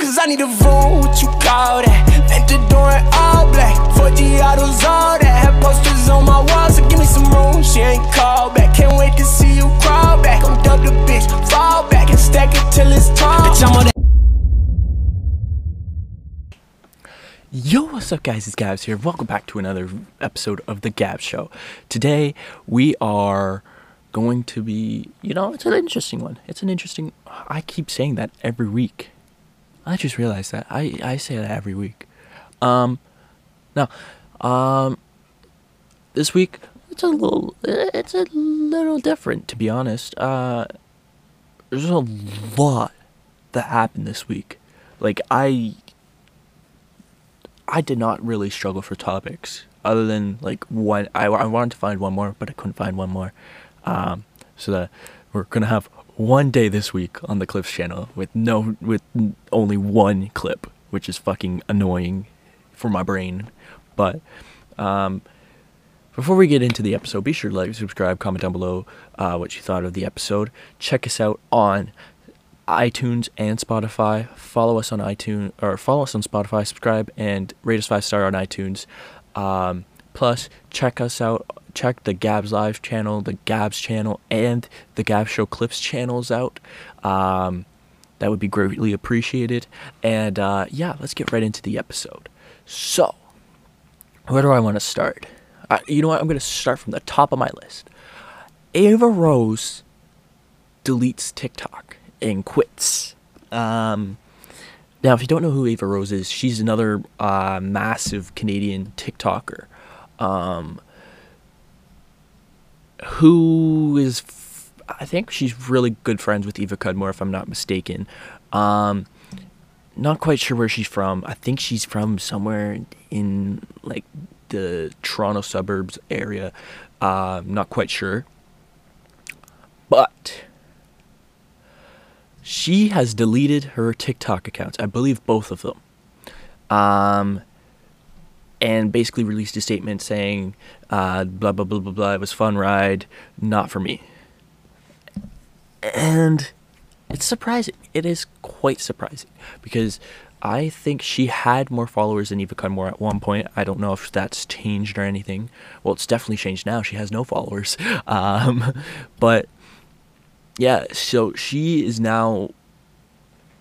Cause I need a room, what you call that? Vent the door in all black. 4G autos, all that. Have posters on my wall, so give me some room. She ain't called back. Can't wait to see you crawl back. I'm dub the bitch, fall back and stack it till it's tall. Bitch, I'm on that. Yo, what's up, guys? It's Gabs here. Welcome back to another episode of The Gab Show. Today, we are going to be, you know, it's an interesting one. It's an interesting, I keep saying that every week. I just realized that. I, I say that every week. Um, now, um, this week, it's a little, it's a little different, to be honest. Uh, there's a lot that happened this week. Like, I I did not really struggle for topics other than like one. I, I wanted to find one more, but I couldn't find one more. Um, so that we're gonna have one day this week on the Clips channel with no with only one clip, which is fucking annoying for my brain. But um, before we get into the episode, be sure to like, subscribe, comment down below uh, what you thought of the episode. Check us out on iTunes and Spotify. Follow us on iTunes or follow us on Spotify. Subscribe and rate us five star on iTunes. Um, plus, check us out. Check the Gabs Live channel, the Gabs channel, and the Gabs Show Clips channels out. Um, that would be greatly appreciated. And uh, yeah, let's get right into the episode. So, where do I want to start? Uh, you know what? I'm going to start from the top of my list. Ava Rose deletes TikTok and quits. Um, now, if you don't know who Ava Rose is, she's another uh, massive Canadian TikToker um, who is, f- I think she's really good friends with Eva Cudmore, if I'm not mistaken. Um, not quite sure where she's from. I think she's from somewhere in like the Toronto suburbs area. Uh, not quite sure. But she has deleted her TikTok accounts. I believe both of them. Um, and basically released a statement saying, uh, blah, blah, blah, blah, blah, it was fun ride, not for me. And it's surprising. It is quite surprising because I think she had more followers than Eva Cudmore at one point. I don't know if that's changed or anything. Well, it's definitely changed now. She has no followers. Um, but yeah, so she is now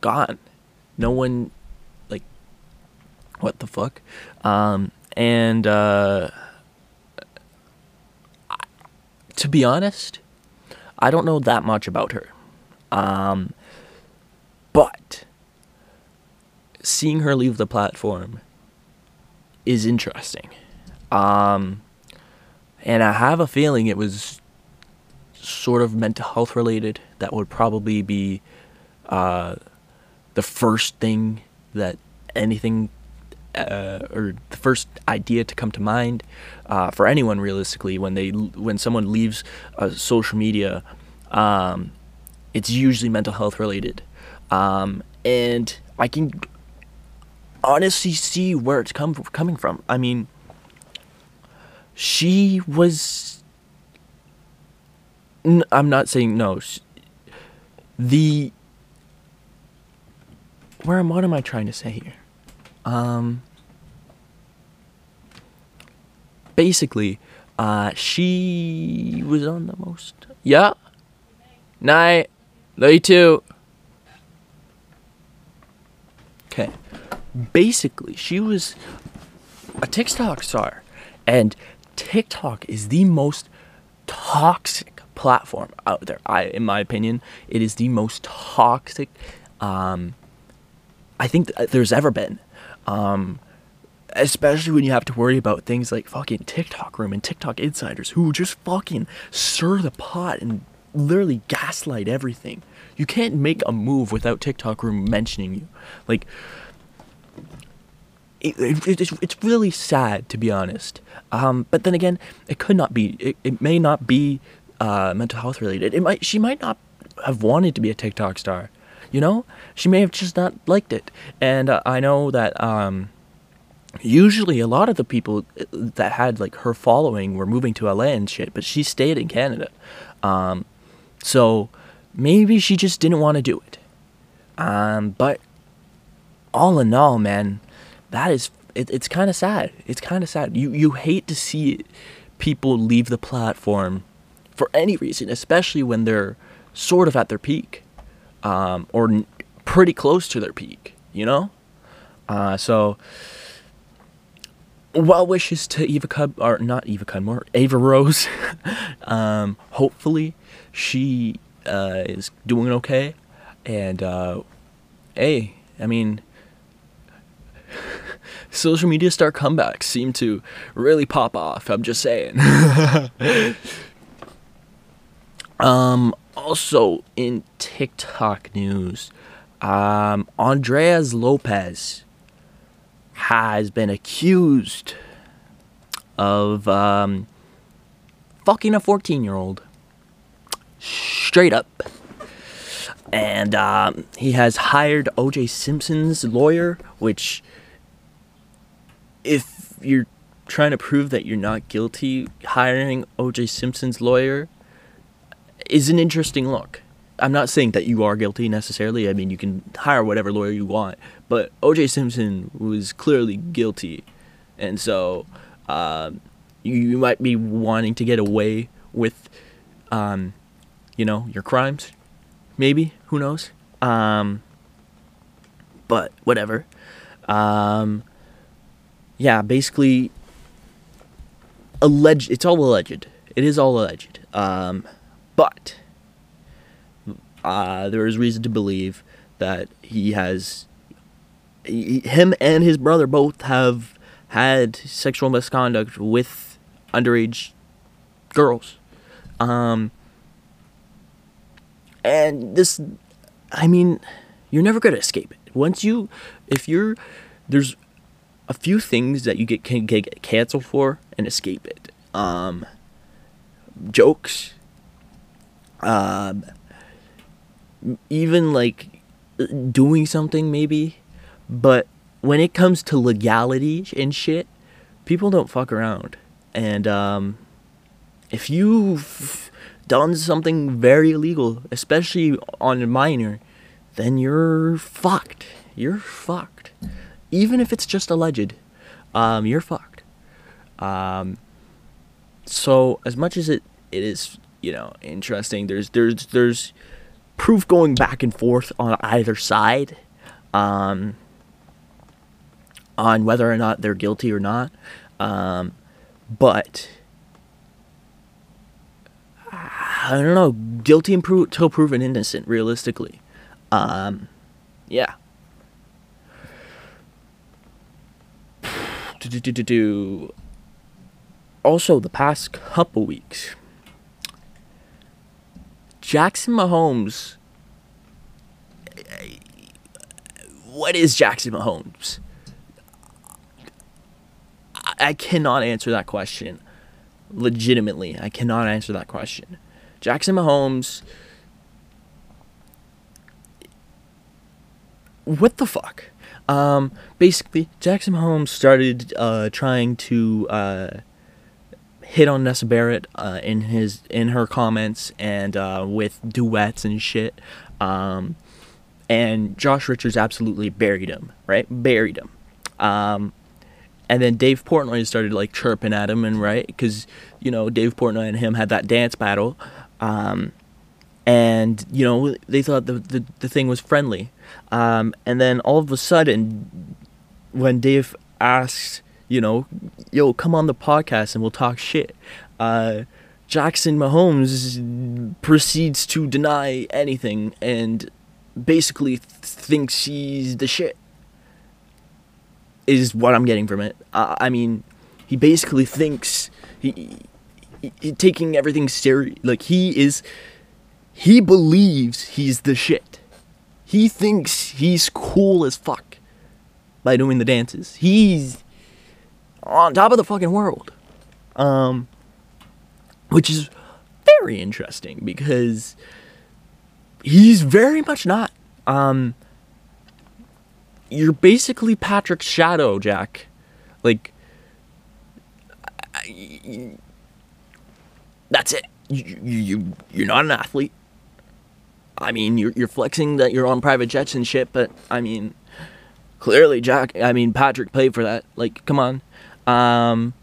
gone. No one, what the fuck? Um, and uh, to be honest, I don't know that much about her. Um, but seeing her leave the platform is interesting. Um, and I have a feeling it was sort of mental health related. That would probably be uh, the first thing that anything uh, or the first idea to come to mind uh, for anyone realistically when they when someone leaves uh, social media um, it's usually mental health related. Um, and I can honestly see where it's come coming from. I mean she was n- I'm not saying no. The where am what am I trying to say here um, basically, uh, she was on the most. Yeah. Night. Love you too. Okay. Basically, she was a TikTok star, and TikTok is the most toxic platform out there. I, in my opinion, it is the most toxic. Um, I think th- there's ever been. Um, especially when you have to worry about things like fucking TikTok room and TikTok insiders who just fucking stir the pot and literally gaslight everything. You can't make a move without TikTok room mentioning you. Like, it, it, it's, it's really sad to be honest. Um, but then again, it could not be. It, it may not be uh, mental health related. It might. She might not have wanted to be a TikTok star. You know, she may have just not liked it. And uh, I know that um, usually a lot of the people uh, that had like her following were moving to LA and shit, but she stayed in Canada. Um, so maybe she just didn't want to do it. Um, but all in all, man, that is it, it's kind of sad. It's kind of sad. You you hate to see people leave the platform for any reason, especially when they're sort of at their peak, um, or n- pretty close to their peak. You know, uh, so well wishes to Eva Cud or not Eva Cudmore, Ava Rose. um, hopefully, she uh, is doing okay, and uh, hey, I mean, social media star comebacks seem to really pop off. I'm just saying. um, also in TikTok news, um, Ondreaz Lopez has been accused of um, fucking a 14 year old. Straight up. And um, he has hired OJ Simpson's lawyer, which, if you're trying to prove that you're not guilty, hiring OJ Simpson's lawyer is an interesting look. I'm not saying that you are guilty necessarily. I mean, you can hire whatever lawyer you want, but O.J. Simpson was clearly guilty, and so um, you, might be wanting to get away with, um, you know, your crimes. Maybe who knows? Um, but whatever. Um, yeah, basically, alleged. It's all alleged. It is all alleged. Um, but uh, there is reason to believe that he has he, him and his brother both have had sexual misconduct with underage girls. Um, and this i mean you're never going to escape it. Once you if you're there's a few things that you get can get canceled for and escape it. Um, jokes um, even like doing something maybe, but when it comes to legality and shit, people don't fuck around. And um, if you've done something very illegal, especially on a minor, then you're fucked. You're fucked. Even if it's just alleged, um, you're fucked. Um, so as much as it, it is, you know, interesting, there's there's there's proof going back and forth on either side um, on whether or not they're guilty or not. Um, but I don't know, guilty until proven innocent, realistically. Um, yeah. Also, the past couple weeks, Jackson Mahomes. What is Jackson Mahomes? I cannot answer that question. Legitimately, I cannot answer that question. Jackson Mahomes. What the fuck? Um, basically, Jackson Mahomes started uh, trying to uh, hit on Nessa Barrett uh, in his in her comments and uh, with duets and shit. Um, and Josh Richards absolutely buried him, right? Buried him. Um, and then Dave Portnoy started like chirping at him, and right, because you know Dave Portnoy and him had that dance battle, um, and you know they thought the the, the thing was friendly, um, and then all of a sudden, when Dave asked you know, yo, come on the podcast and we'll talk shit. Uh, Jackson Mahomes proceeds to deny anything and basically th- thinks he's the shit. Is what I'm getting from it. Uh, I mean, he basically thinks he, he, he taking everything serious. Like he is, he believes he's the shit. He thinks he's cool as fuck by doing the dances. He's on top of the fucking world. Um, which is very interesting because he's very much not. Um, you're basically Patrick's shadow, Jack. Like, I, that's it. You, you, you're not an athlete. I mean, you're, you're flexing that you're on private jets and shit, but I mean, clearly Jack. I mean Patrick paid for that. Like, come on, um,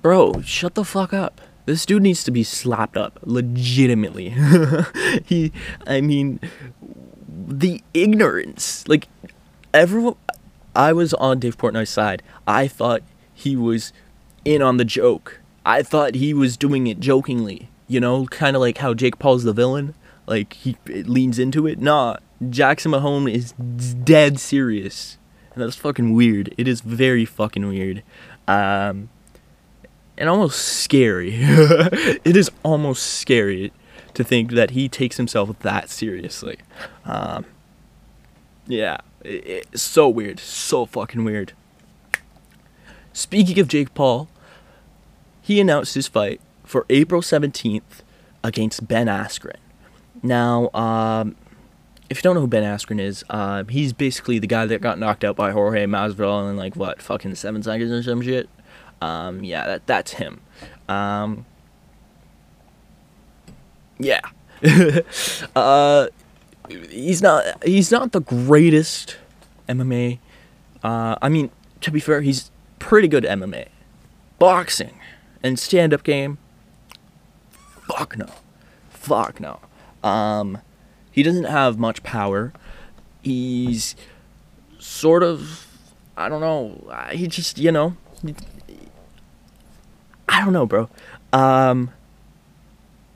bro, shut the fuck up. This dude needs to be slapped up, legitimately. he, I mean, the ignorance. Like, everyone. I was on Dave Portnoy's side. I thought he was in on the joke. I thought he was doing it jokingly. You know, kind of like how Jake Paul's the villain. Like he leans into it. Nah, Jackson Mahomes is dead serious, and that's fucking weird. It is very fucking weird, um, and almost scary. it is almost scary to think that he takes himself that seriously. Um, yeah, it, it's so weird, so fucking weird. Speaking of Jake Paul, he announced his fight for April 17th against Ben Askren. Now, um, if you don't know who Ben Askren is, uh, he's basically the guy that got knocked out by Jorge Masvidal in like what, fucking seven seconds or some shit. Um, yeah, that that's him. Um, yeah. uh, he's not he's not the greatest MMA. Uh, I mean, to be fair, he's pretty good at MMA. Boxing and stand up game. Fuck no. Fuck no. Um, he doesn't have much power. He's sort of, I don't know. He just, you know, I don't know, bro. Um,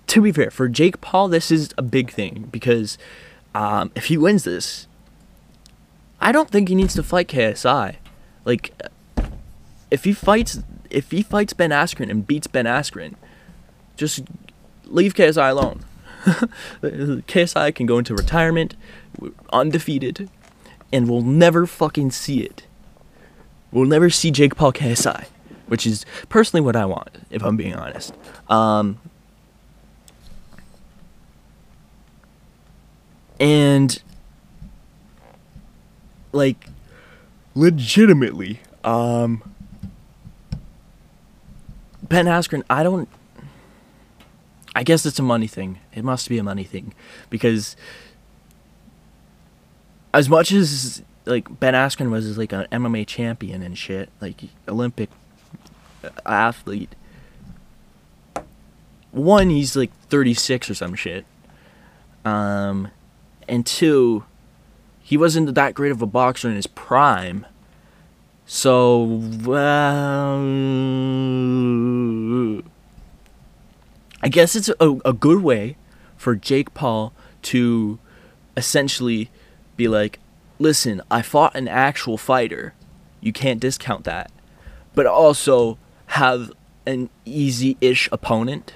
to be fair, for Jake Paul, this is a big thing because um, if he wins this, I don't think he needs to fight KSI. Like, if he fights, if he fights Ben Askren and beats Ben Askren, just leave KSI alone. KSI can go into retirement undefeated, and we'll never fucking see it. We'll never see Jake Paul KSI, which is personally what I want, if I'm being honest. Um, and like legitimately um Ben Askren, I don't I guess it's a money thing. It must be a money thing because as much as like Ben Askren was like an MMA champion and shit, like Olympic athlete. One, he's like 36 or some shit. Um, and two, he wasn't that great of a boxer in his prime. So, well, I guess it's a, a good way for Jake Paul to essentially be like, listen, I fought an actual fighter. You can't discount that. But also have an easy ish opponent.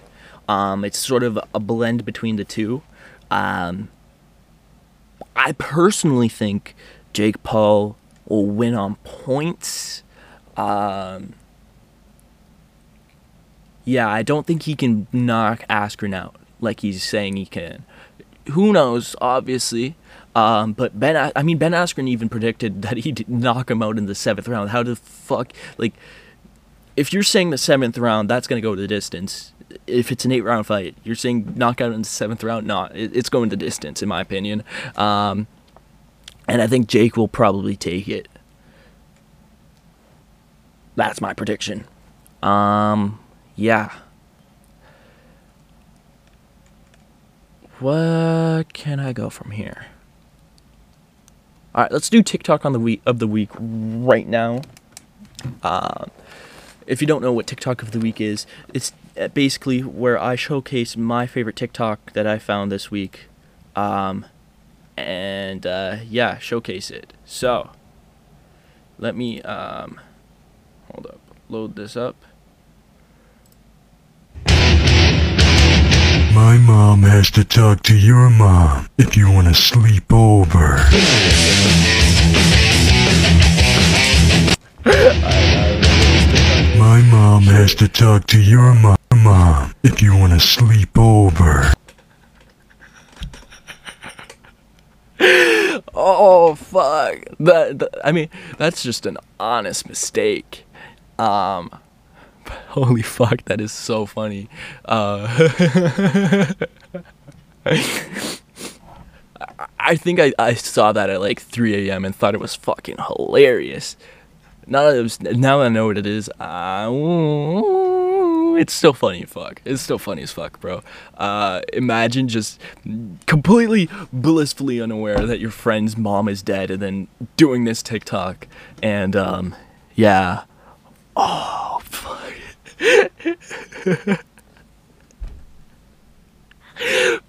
Um, it's sort of a blend between the two. Um, I personally think Jake Paul will win on points. Um, yeah, I don't think he can knock Askren out like he's saying he can. Who knows? Obviously, um, but Ben, I mean Ben Askren even predicted that he'd knock him out in the seventh round. How the fuck, like, if you're saying the seventh round, that's gonna go to the distance. If it's an eight round fight, you're saying knockout in the seventh round. Not, it, it's going to the distance in my opinion. Um, and I think Jake will probably take it. That's my prediction. Um, yeah. What can I go from here? All right, let's do TikTok on the week of the week right now. Um, if you don't know what TikTok of the week is, it's uh, basically where I showcase my favorite TikTok that I found this week, um, and uh, yeah, showcase it. So let me um, hold up, load this up. My mom has to talk to your mom if you want to sleep over. My mom has to talk to your mo- mom if you want to sleep over. Oh fuck! That, that I mean, that's just an honest mistake. Um, holy fuck, that is so funny. Uh, I think I, I saw that at like 3 a.m. and thought it was fucking hilarious. Now that, was, now that I know what it is, uh, it's still funny as fuck. It's still funny as fuck, bro. Uh, imagine just completely blissfully unaware that your friend's mom is dead and then doing this TikTok. And, um, yeah. Oh, fuck.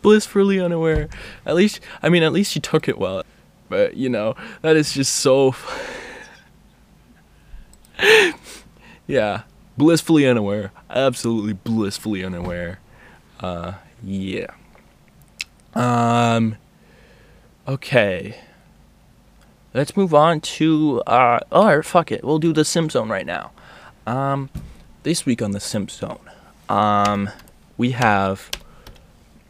blissfully unaware. At least, I mean, at least she took it well. But, you know, that is just so. yeah. Blissfully unaware. Absolutely blissfully unaware. Uh, yeah. Um, okay. Let's move on to, uh, alright, fuck it. We'll do the Simpzone right now. Um, this week on the Simpzone, um, we have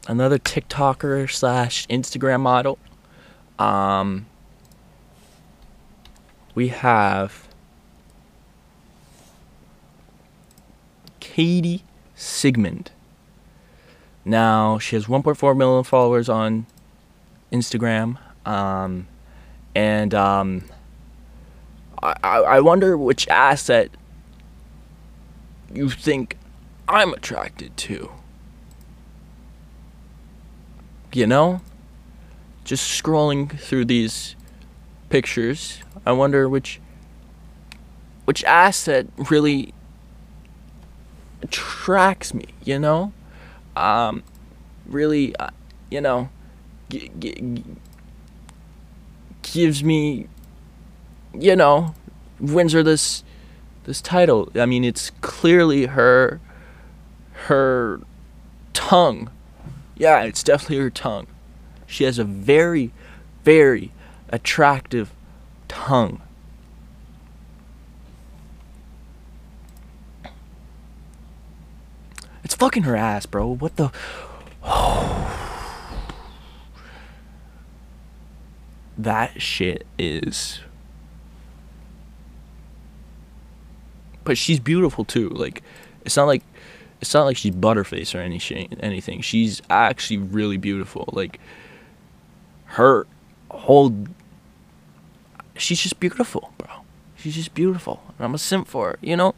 another TikToker slash Instagram model. Um, we have Katie Sigmond. Now she has 1.4 million followers on Instagram, um, and um, I, I wonder which asset you think I'm attracted to. You know, just scrolling through these pictures, I wonder which which asset really attracts me, you know? Um, really, uh, you know, g- g- gives me, you know, wins her this this title. I mean, it's clearly her her tongue. Yeah, it's definitely her tongue. She has a very, very attractive tongue. It's fucking her ass, bro. What the? that shit is. But she's beautiful too. Like, it's not like, it's not like she's butterface or anything. Anything. She's actually really beautiful. Like, her whole. She's just beautiful, bro. She's just beautiful. I'm a simp for her. You know.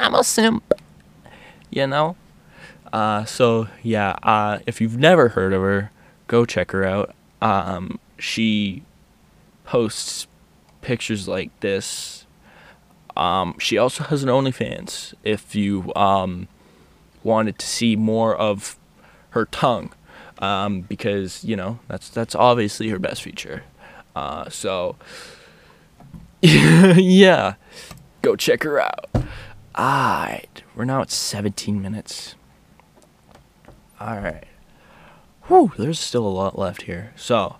I'm a simp you know? Uh, so yeah, uh, if you've never heard of her, go check her out. Um, she posts pictures like this. Um, she also has an OnlyFans. If you um, wanted to see more of her tongue, um, because you know that's that's obviously her best feature. Uh, so yeah, go check her out. Alright, we're now at 17 minutes. Alright. Whew, there's still a lot left here. So,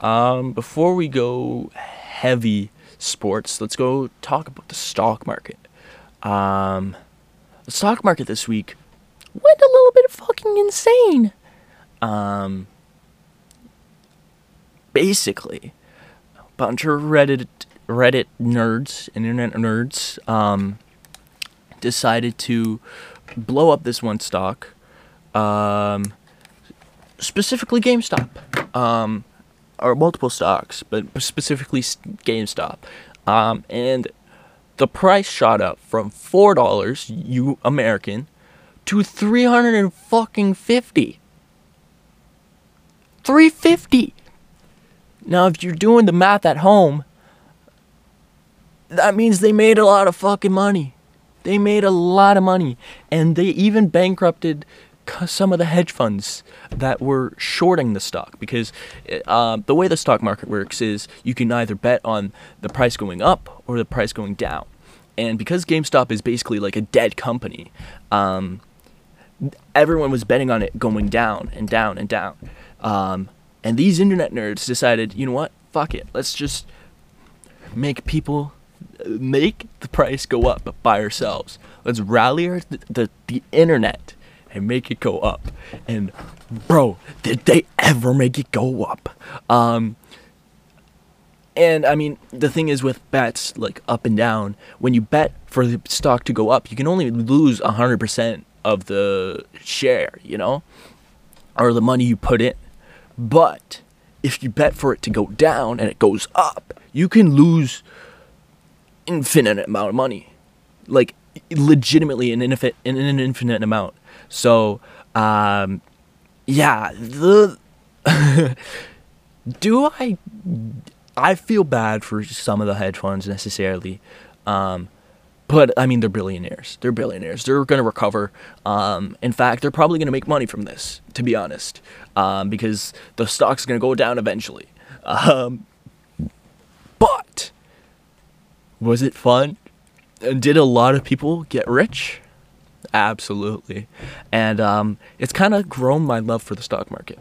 um, before we go heavy sports, let's go talk about the stock market. Um, the stock market this week went a little bit fucking insane. Um, basically, a bunch of Reddit Reddit nerds, internet nerds, um, decided to blow up this one stock, um, specifically GameStop, um, or multiple stocks, but specifically GameStop, um, and the price shot up from four dollars, you American, to three hundred and fucking fifty. Three fifty. Now, if you're doing the math at home, that means they made a lot of fucking money. They made a lot of money, and they even bankrupted some of the hedge funds that were shorting the stock because uh, the way the stock market works is you can either bet on the price going up or the price going down. And because GameStop is basically like a dead company, um, everyone was betting on it going down and down and down. Um, and these internet nerds decided, you know what? Fuck it. Let's just make people make the price go up by ourselves. Let's rally our, the, the internet and make it go up. And bro, did they ever make it go up? Um, and I mean, the thing is with bets like up and down, when you bet for the stock to go up, you can only lose 100% of the share, you know, or the money you put in. But if you bet for it to go down and it goes up, you can lose infinite amount of money, like legitimately an infinite, an infinite amount. So, um, yeah, the do I I feel bad for some of the hedge funds necessarily. Um, but I mean, they're billionaires. They're billionaires. They're going to recover. Um, in fact, they're probably going to make money from this, to be honest, um, because the stock's going to go down eventually. Um, but was it fun? And did a lot of people get rich? Absolutely. And um, it's kind of grown my love for the stock market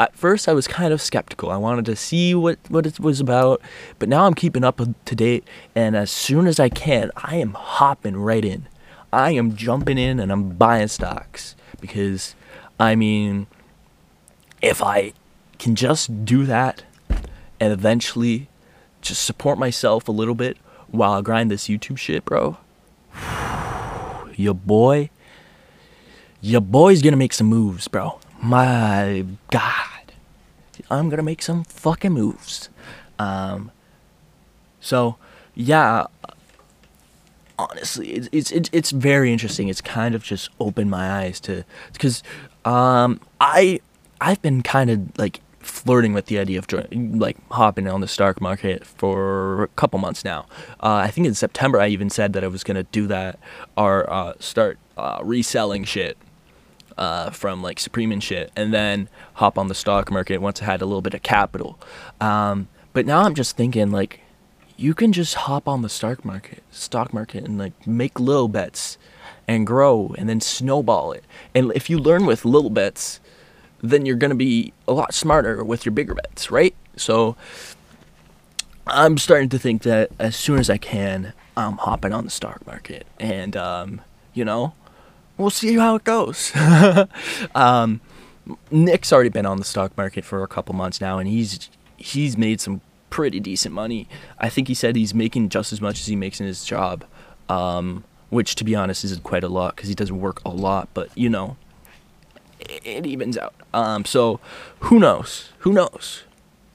at first I was kind of skeptical. I wanted to see what, what it was about, but now I'm keeping up to date, and as soon as I can, I am hopping right in. I am jumping in and I'm buying stocks because, I mean, if I can just do that and eventually just support myself a little bit while I grind this YouTube shit, bro, your boy, your boy's gonna make some moves, bro. My God. I'm gonna make some fucking moves. Um, so yeah, honestly, it's it's it's, very interesting. It's kind of just opened my eyes to because um, I I've been kind of like flirting with the idea of like hopping on the stock market for a couple months now. Uh, I think in September I even said that I was gonna do that or uh, start uh, reselling shit uh, from like Supreme and shit, and then hop on the stock market once I had a little bit of capital. Um, but now I'm just thinking like, you can just hop on the stock market, stock market, and like make little bets, and grow, and then snowball it. And if you learn with little bets, then you're gonna be a lot smarter with your bigger bets, right? So. I'm starting to think that as soon as I can, I'm hopping on the stock market, and um, you know, we'll see how it goes. um, Nick's already been on the stock market for a couple months now, and he's he's made some pretty decent money. I think he said he's making just as much as he makes in his job, um, which, to be honest, isn't quite a lot because he doesn't work a lot. But you know, it, evens out. Um, so who knows? Who knows?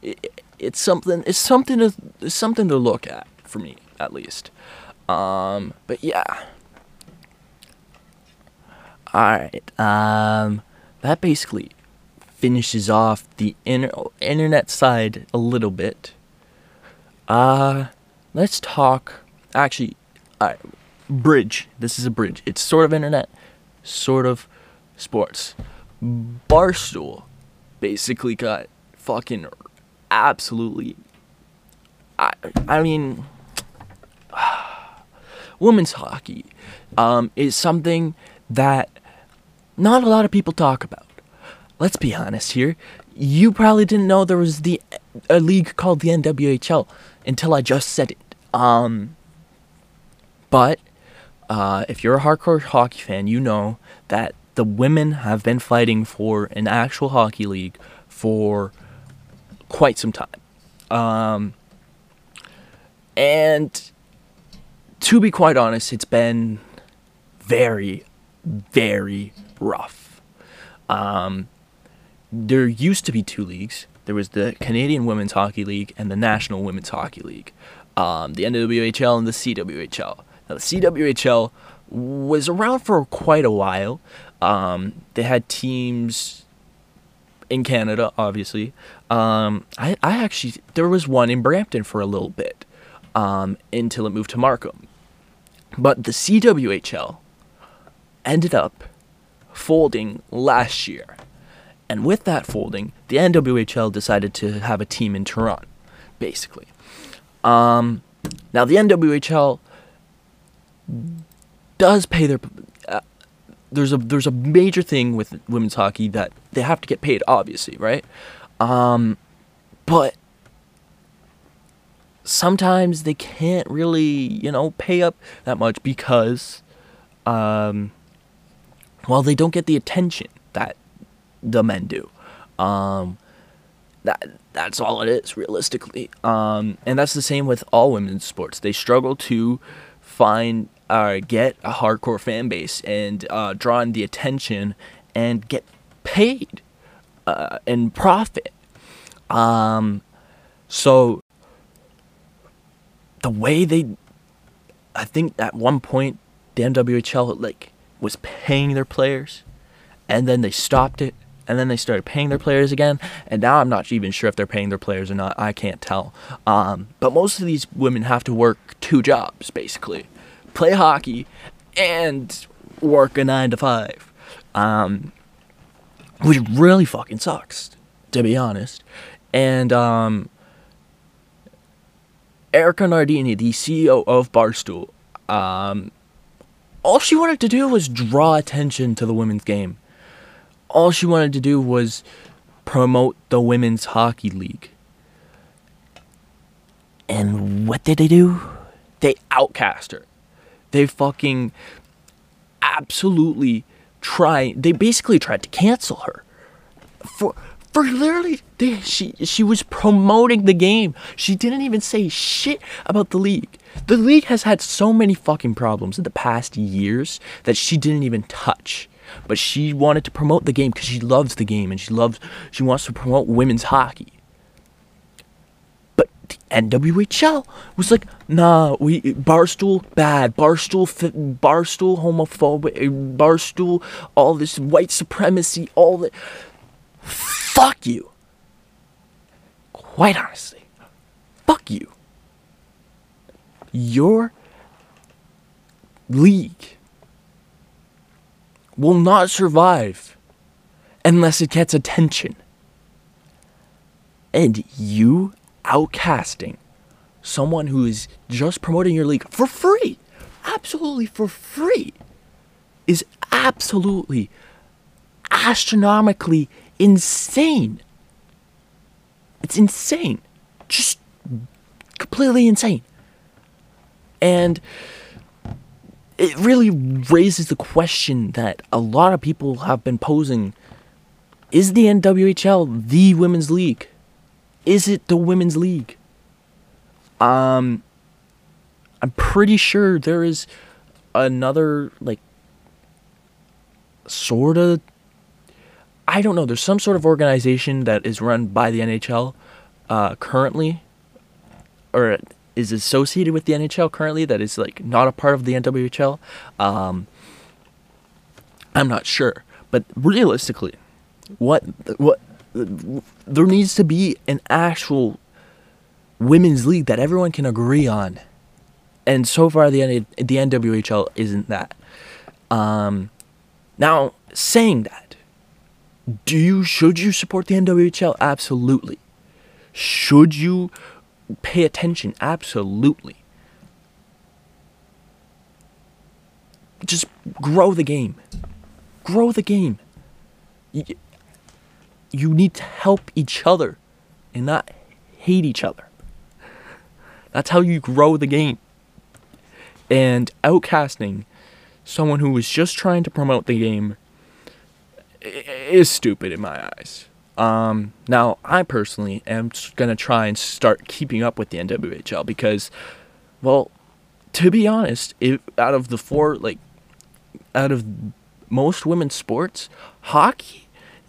It, it's something. It's something to. It's something to look at for me, at least. Um, but yeah. Alright, um, that basically finishes off the inter- internet side a little bit. Uh, let's talk. Actually, alright, bridge. This is a bridge. It's sort of internet, sort of sports. Barstool basically got fucking absolutely. I, I mean, women's hockey um, is something that not a lot of people talk about. Let's be honest here. You probably didn't know there was the a league called the NWHL until I just said it. Um, but uh, if you're a hardcore hockey fan, you know that the women have been fighting for an actual hockey league for quite some time. Um, and to be quite honest, it's been very, very rough. Um, there used to be two leagues. There was the Canadian Women's Hockey League and the National Women's Hockey League, um, the NWHL and the CWHL. Now, the CWHL was around for quite a while. Um, they had teams in Canada, obviously. Um, I, I actually, there was one in Brampton for a little bit um, until it moved to Markham. But the CWHL ended up folding last year. And with that folding, the NWHL decided to have a team in Toronto, basically. Um, now, the NWHL does pay their. There's a there's a major thing with women's hockey that they have to get paid, obviously, right? Um, but sometimes they can't really, you know, pay up that much because um, well, they don't get the attention that the men do. Um, that that's all it is realistically. Um, and that's the same with all women's sports. They struggle to find uh, get a hardcore fan base and uh, draw in the attention and get paid uh, and profit. Um, so the way they, I think at one point the NWHL like was paying their players, and then they stopped it, and then they started paying their players again, and now I'm not even sure if they're paying their players or not. I can't tell. Um, but most of these women have to work two jobs basically, play hockey, and work a nine to five, um, which really fucking sucks, to be honest. And um, Erika Nardini, the CEO of Barstool, um, all she wanted to do was draw attention to the women's game. All she wanted to do was promote the women's hockey league. And what did they do? They outcast her. They fucking absolutely try. They basically tried to cancel her for for literally they, she she was promoting the game. She didn't even say shit about the league. The league has had so many fucking problems in the past years that she didn't even touch. But she wanted to promote the game because she loves the game and she loves she wants to promote women's hockey. The NWHL was like, nah, we barstool bad, barstool barstool homophobic, barstool all this white supremacy, all that. Fuck you. Quite honestly, fuck you. Your league will not survive unless it gets attention. And you outcasting someone who is just promoting your league for free, absolutely for free, is absolutely astronomically insane. It's insane. Just completely insane. And it really raises the question that a lot of people have been posing is the NWHL the women's league? Is it the women's league? Um I'm pretty sure there is another like sort of I don't know. There's some sort of organization that is run by the NHL uh, currently, or is associated with the NHL currently. That is like not a part of the NWHL. Um, I'm not sure, but realistically, what what there needs to be an actual women's league that everyone can agree on, and so far the the NWHL isn't that. Um, now saying that do you should you support the NWHL? Absolutely. Should you pay attention? Absolutely. Just grow the game. Grow the game. You need to help each other and not hate each other. That's how you grow the game. And outcasting someone who was just trying to promote the game is stupid in my eyes. Um, now, I personally am going to try and start keeping up with the NWHL because, well, to be honest, if out of the four, like, out of most women's sports, hockey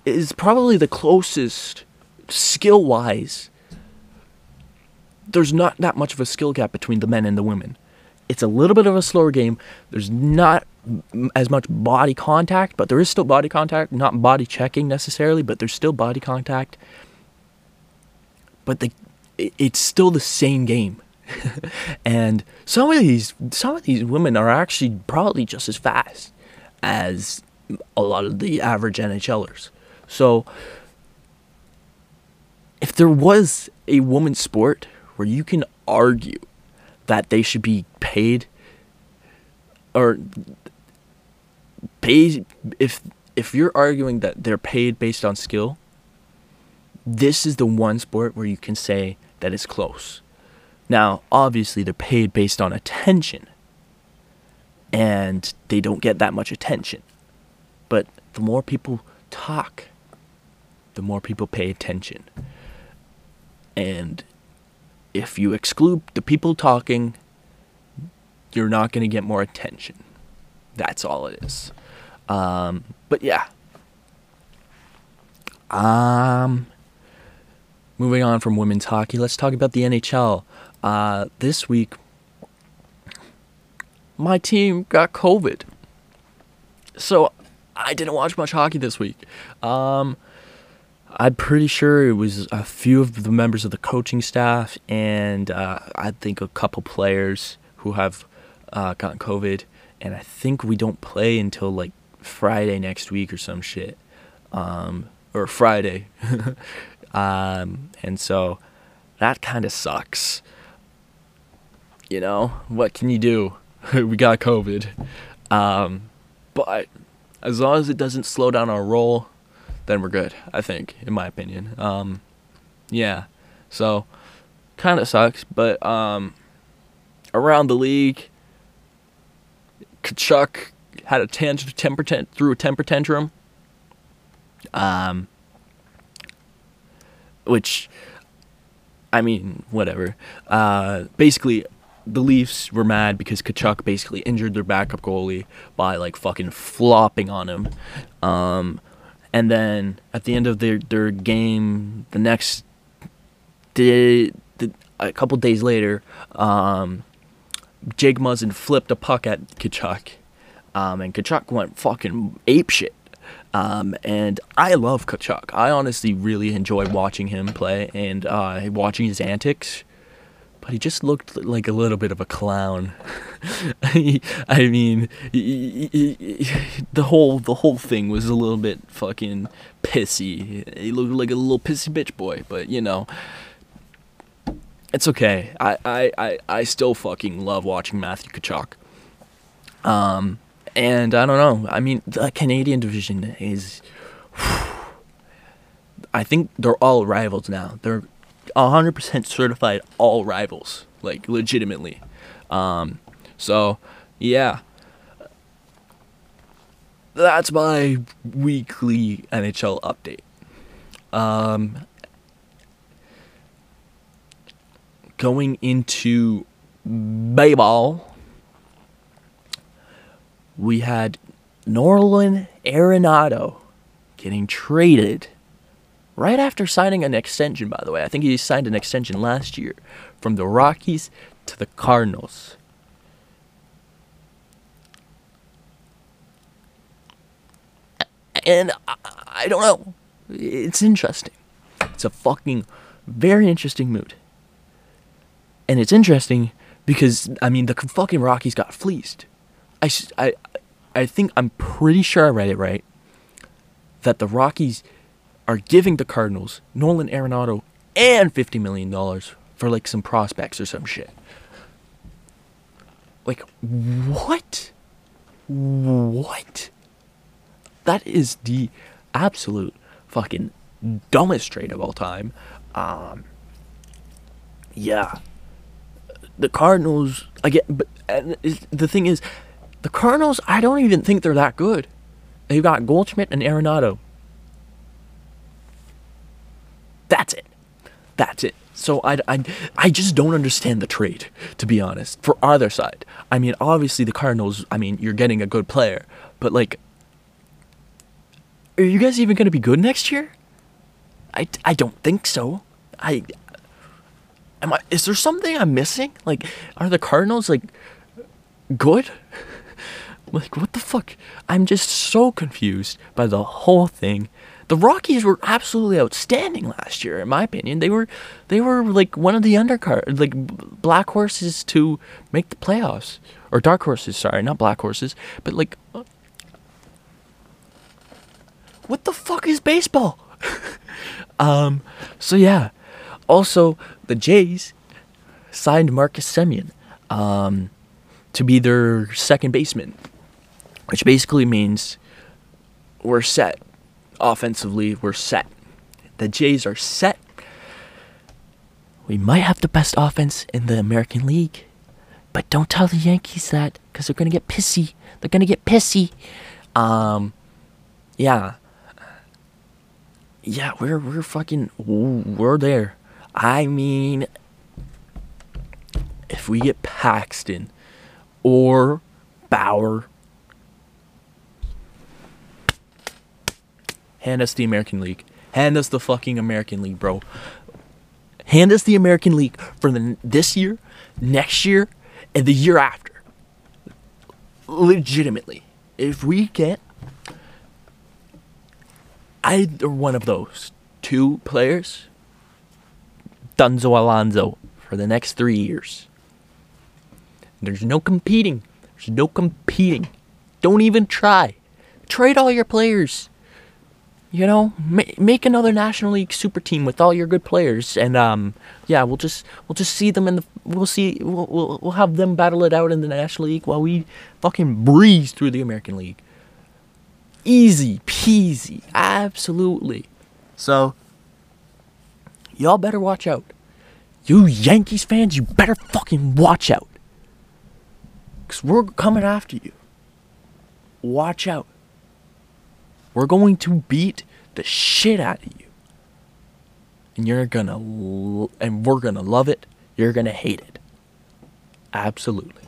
is probably the closest skill wise. There's not that much of a skill gap between the men and the women. It's a little bit of a slower game. There's not as much body contact, but there is still body contact, not body checking necessarily, but there's still body contact. But the it's still the same game. and some of these some of these women are actually probably just as fast as a lot of the average NHLers. So if there was a women's sport where you can argue that they should be paid or pay if if you're arguing that they're paid based on skill, this is the one sport where you can say that it's close. Now, obviously, they're paid based on attention, and they don't get that much attention. But the more people talk, the more people pay attention. And if you exclude the people talking, you're not going to get more attention. That's all it is. Um, but yeah. Um, moving on from women's hockey, let's talk about the NHL. Uh, this week, my team got COVID. So I didn't watch much hockey this week. Um, I'm pretty sure it was a few of the members of the coaching staff and uh, I think a couple players who have uh, gotten COVID. And I think we don't play until like Friday next week or some shit. Um, or Friday. um, and so that kind of sucks. You know, what can you do? we got COVID. Um, but as long as it doesn't slow down our roll, then we're good, I think, in my opinion. Um, yeah. So, kind of sucks, but um, around the league, Tkachuk had a tantrum, temper tant- threw a temper tantrum. Um, which, I mean, whatever. Uh, basically, the Leafs were mad because Tkachuk basically injured their backup goalie by like fucking flopping on him. Um, and then at the end of their, their game, the next day, a couple days later, um, Jake Muzzin flipped a puck at Tkachuk. Um, and Tkachuk went fucking apeshit. Um, and I love Tkachuk. I honestly really enjoy watching him play and uh, watching his antics but he just looked like a little bit of a clown. I mean, the whole the whole thing was a little bit fucking pissy. He looked like a little pissy bitch boy, but you know, it's okay. I I I, I still fucking love watching Matthew Tkachuk. Um, and I don't know. I mean, the Canadian division is. I think they're all rivals now. They're 100% certified all rivals, like legitimately. Um, so, yeah. That's my weekly NHL update. Um, going into baseball, we had Nolan Arenado getting traded right after signing an extension, by the way. I think he signed an extension last year from the Rockies to the Cardinals. And I, I don't know. It's interesting. It's a fucking very interesting mood. And it's interesting because, I mean, the fucking Rockies got fleeced. I, I, I think I'm pretty sure I read it right. That the Rockies are giving the Cardinals Nolan Arenado and $50 million for like some prospects or some shit. Like, what? What? That is the absolute fucking dumbest trade of all time. Um, yeah. The Cardinals, I get, but the thing is, the Cardinals, I don't even think they're that good. They've got Goldschmidt and Arenado. That's it. That's it. So I, I, I just don't understand the trade, to be honest, for either side. I mean, obviously the Cardinals, I mean, you're getting a good player, but like, are you guys even going to be good next year? I, I don't think so. I, am I, is there something I'm missing? Like, are the Cardinals like good? like, what the fuck? I'm just so confused by the whole thing. The Rockies were absolutely outstanding last year, in my opinion. They were, they were like one of the undercard, like black horses to make the playoffs, or dark horses. Sorry, not black horses, but like, what the fuck is baseball? um, so yeah. Also, the Jays signed Marcus Semien um, to be their second baseman, which basically means we're set offensively, we're set. The Jays are set. We might have the best offense in the American League, but don't tell the Yankees that because they're gonna get pissy. They're gonna get pissy. Um, yeah, yeah, we're we're fucking we're there. I mean, if we get Paxton or Bauer Hand us the American League. Hand us the fucking American League, bro. Hand us the American League for the, this year, next year, and the year after. Legitimately, if we get either one of those two players, Dunzo Alonso, for the next three years. There's no competing. There's no competing. Don't even try. Trade all your players. You know, ma- make another National League super team with all your good players, and um, yeah, we'll just we'll just see them in the we'll see we'll we'll, we'll have them battle it out in the National League while we fucking breeze through the American League. Easy peasy, absolutely. So, y'all better watch out. You Yankees fans, you better fucking watch out. Because we're coming after you. Watch out. We're going to beat the shit out of you. And you're gonna, l- and we're gonna love it. You're gonna hate it. Absolutely.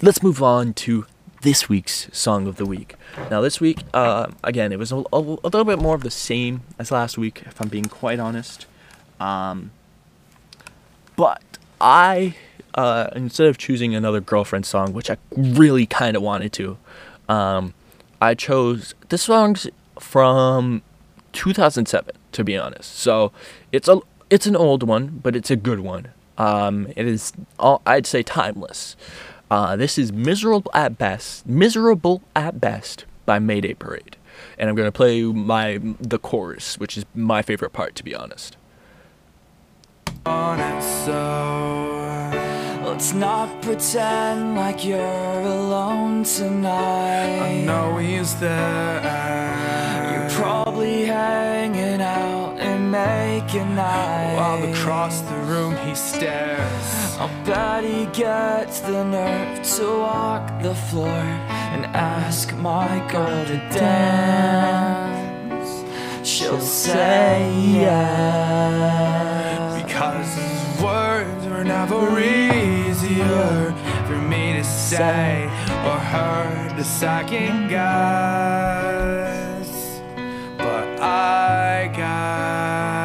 Let's move on to this week's song of the week. Now, this week, uh, again, it was a, a, a little bit more of the same as last week, if I'm being quite honest. Um, but I, uh, instead of choosing another girlfriend song, which I really kind of wanted to, um, I chose this song's from 2007, to be honest. So it's a it's an old one, but it's a good one. Um, it is all, I'd say timeless. Uh, this is miserable at best, miserable at best by Mayday Parade, and I'm gonna play my the chorus, which is my favorite part, to be honest. On it, so let's not pretend like you're alone tonight. I know he's there. You're probably hanging out and making eyes while across the room he stares. I'll bet he gets the nerve to walk the floor and ask my girl to dance. She'll say yes. Because his words were never easier for me to say or her to second guess. But I guess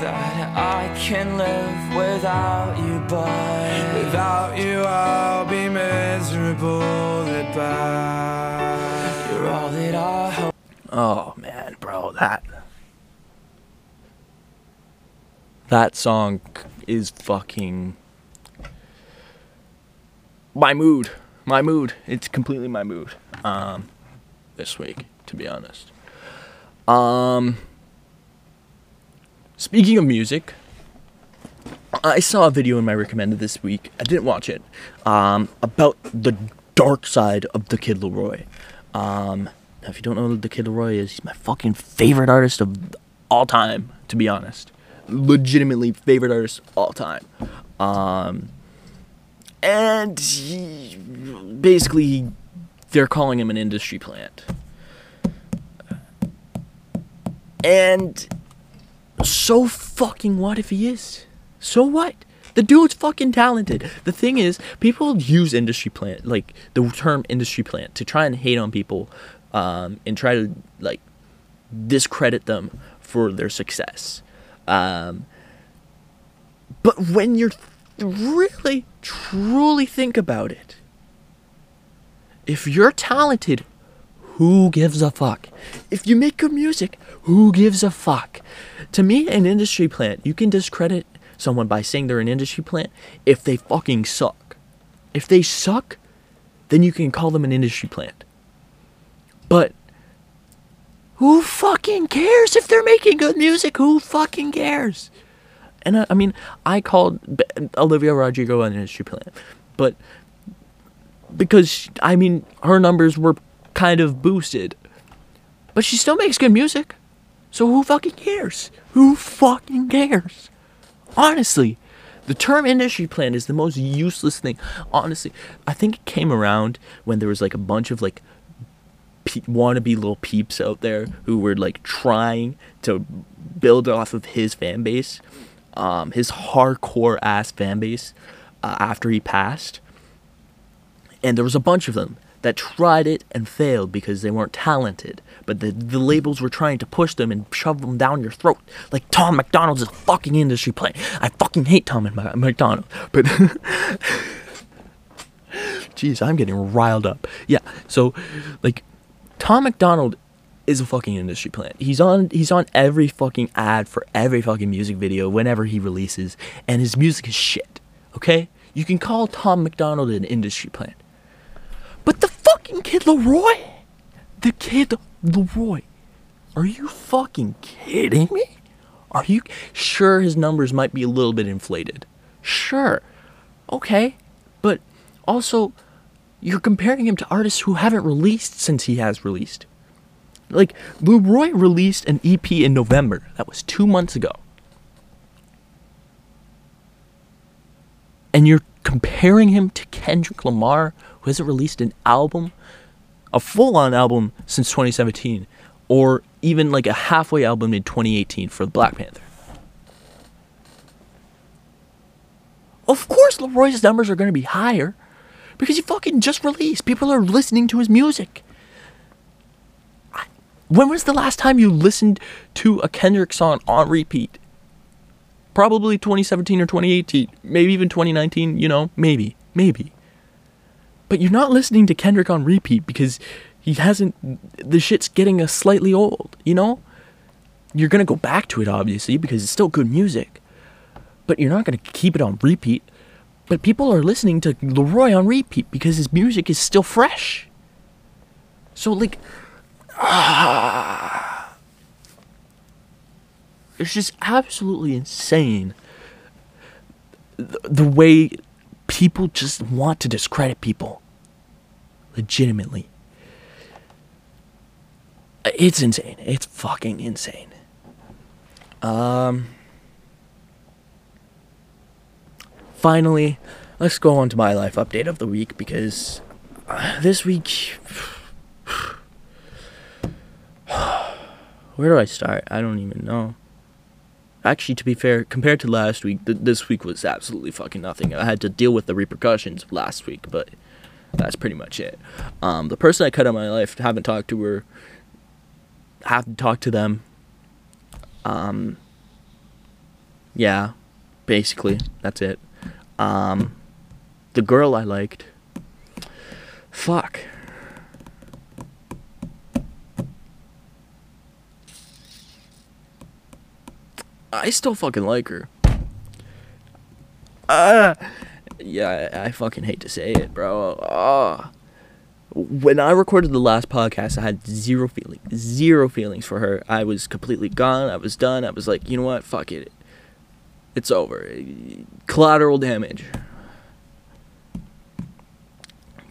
that I can live without you, but without you I'll be miserable at best. You're all that I hope. Oh man, bro, that that song is fucking my mood. My mood. It's completely my mood. Um this week, to be honest. Um Speaking of music, I saw a video in my recommended this week. I didn't watch it. Um, about the dark side of the Kid LAROI. Um, now, if you don't know who the Kid LAROI is, he's my fucking favorite artist of all time. To be honest, legitimately favorite artist all time. Um, and he, basically, he, they're calling him an industry plant. And so fucking what if he is? So what? The dude's fucking talented. The thing is, people use industry plant, like the term industry plant, to try and hate on people, um, and try to like discredit them for their success. Um, but when you're really, truly think about it, if you're talented, who gives a fuck? If you make good music, who gives a fuck? To me, an industry plant, you can discredit someone by saying they're an industry plant if they fucking suck. If they suck, then you can call them an industry plant. But who fucking cares if they're making good music? Who fucking cares? And I, I mean, I called Olivia Rodrigo an industry plant, but because she- I mean, her numbers were kind of boosted, but she still makes good music. So who fucking cares? Who fucking cares? Honestly, the term industry plan is the most useless thing. Honestly, I think it came around when there was like a bunch of like pe- wannabe little peeps out there who were like trying to build off of his fan base, um, his hardcore ass fan base uh, after he passed. And there was a bunch of them that tried it and failed because they weren't talented, but the, the labels were trying to push them and shove them down your throat. Like Tom MacDonald's a fucking industry plant. I fucking hate Tom and MacDonald, but jeez, I'm getting riled up. Yeah, so like Tom MacDonald is a fucking industry plant. He's on he's on every fucking ad for every fucking music video whenever he releases, and his music is shit. Okay? You can call Tom MacDonald an industry plant. But the fucking kid LAROI, the kid LAROI, are you fucking kidding me? Are you sure his numbers might be a little bit inflated? Sure. Okay. But also, you're comparing him to artists who haven't released since he has released. Like, LAROI released an EP in November. That was two months ago. And you're comparing him to Kendrick Lamar, who hasn't released an album, a full on album since 2017, or even like a halfway album in 2018 for Black Panther. Of course, LAROI's numbers are going to be higher because he fucking just released. People are listening to his music. When was the last time you listened to a Kendrick song on repeat? Probably 2017 or 2018, maybe even 2019, you know, maybe, maybe. But you're not listening to Kendrick on repeat because he hasn't, the shit's getting a slightly old, you know? You're gonna go back to it, obviously, because it's still good music. But you're not gonna keep it on repeat. But people are listening to LAROI on repeat because his music is still fresh. So, like, it's just absolutely insane the, the way people just want to discredit people. Legitimately. It's insane. It's fucking insane. Um finally let's go on to my life update of the week because uh, this week where do i start? I don't even know. Actually to be fair compared to last week th- this week was absolutely fucking nothing. I had to deal with the repercussions of last week but that's pretty much it. Um, the person i cut out of my life haven't talked to her haven't talked to them. Um, yeah basically that's it. Um, the girl i liked. Fuck I still fucking like her. Uh, yeah, I, I fucking hate to say it, bro. Uh, when I recorded the last podcast, I had zero feeling, zero feelings for her. I was completely gone. I was done. I was like, you know what? Fuck it. It's over. Collateral damage.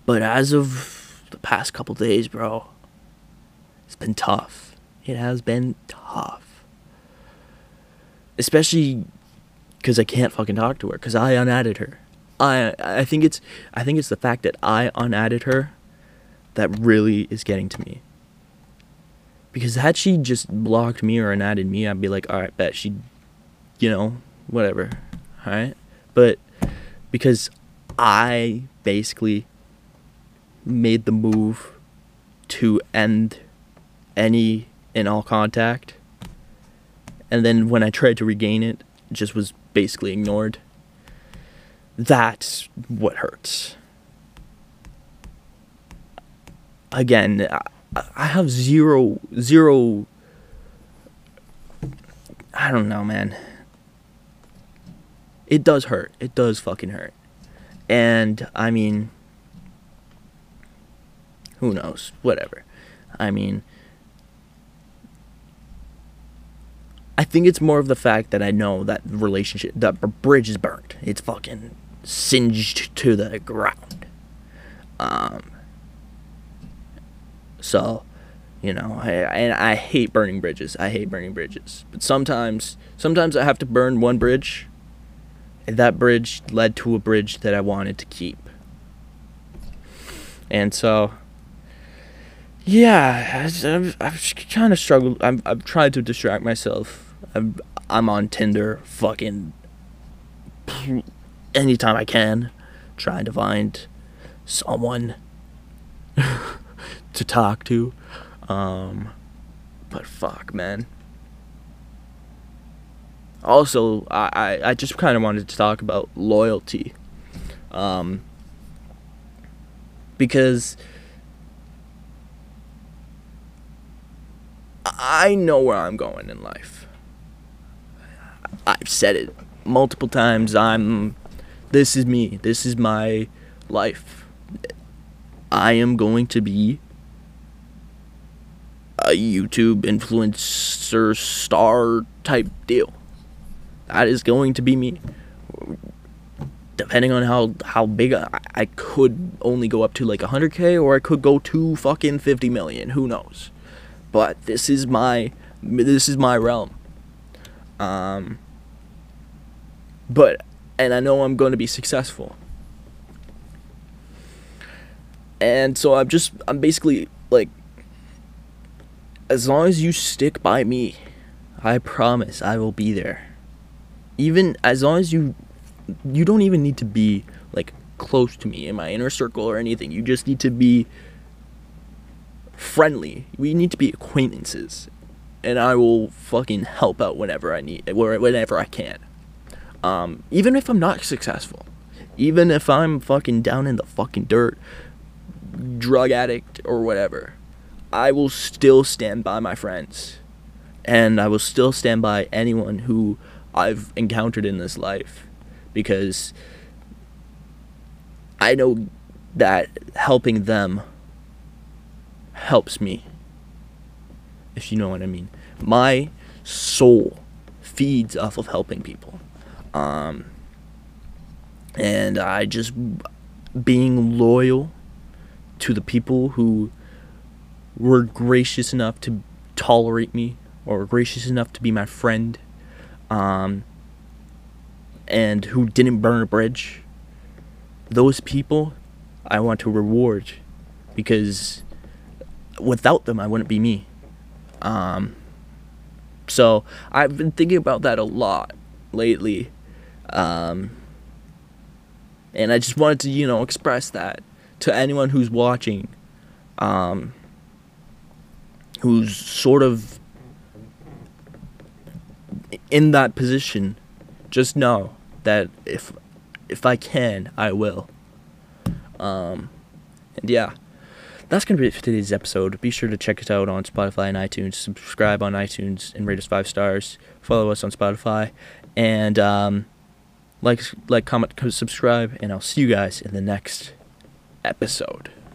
But as of the past couple days, bro, it's been tough. It has been tough especially because I can't fucking talk to her because I unadded her. I I think it's I think it's the fact that I unadded her that really is getting to me. Because had she just blocked me or unadded me, I'd be like, all right, bet she, you know, whatever, all right. But because I basically made the move to end any and all contact and then when I tried to regain it, it just was basically ignored. That's what hurts. Again, I, have zero, zero. I don't know, man. It does hurt. It does fucking hurt. And, I mean, who knows? Whatever. I mean, I think it's more of the fact that I know that relationship, that bridge is burnt. It's fucking singed to the ground. Um. So, you know, I, and I hate burning bridges. I hate burning bridges. But sometimes, sometimes I have to burn one bridge. And that bridge led to a bridge that I wanted to keep. And so, yeah, I've, I've kind of struggled. I've, I've tried to distract myself. I'm, I'm on Tinder fucking anytime I can, trying to find someone. to talk to. Um, but fuck, man. Also, I, I, I just kind of wanted to talk about loyalty. Um, because I know where I'm going in life. I've said it multiple times. I'm. This is me. This is my life. I am going to be a YouTube influencer star type deal. That is going to be me. Depending on how how big I, I could only go up to like 100k or I could go to fucking 50 million. Who knows? But this is my this is my realm. Um. But and I know I'm going to be successful. And so I'm just I'm basically like as long as you stick by me, I promise I will be there. Even as long as you you don't even need to be like close to me in my inner circle or anything. You just need to be friendly. We need to be acquaintances. And I will fucking help out whenever I need whenever I can. Um, even if I'm not successful. Even if I'm fucking down in the fucking dirt, drug addict or whatever. I will still stand by my friends. And I will still stand by anyone who I've encountered in this life because I know that helping them helps me. If you know what I mean. My soul feeds off of helping people. Um, and I just being loyal to the people who were gracious enough to tolerate me or gracious enough to be my friend um, and who didn't burn a bridge those people i want to reward because without them i wouldn't be me. Um, so i've been thinking about that a lot lately um, and i just wanted to you know express that to anyone who's watching um, who's sort of in that position, just know that if if I can, I will. Um, and yeah, that's gonna be it for today's episode. Be sure to check us out on Spotify and iTunes. Subscribe on iTunes and rate us five stars. Follow us on Spotify, and um, like like comment subscribe. And I'll see you guys in the next episode.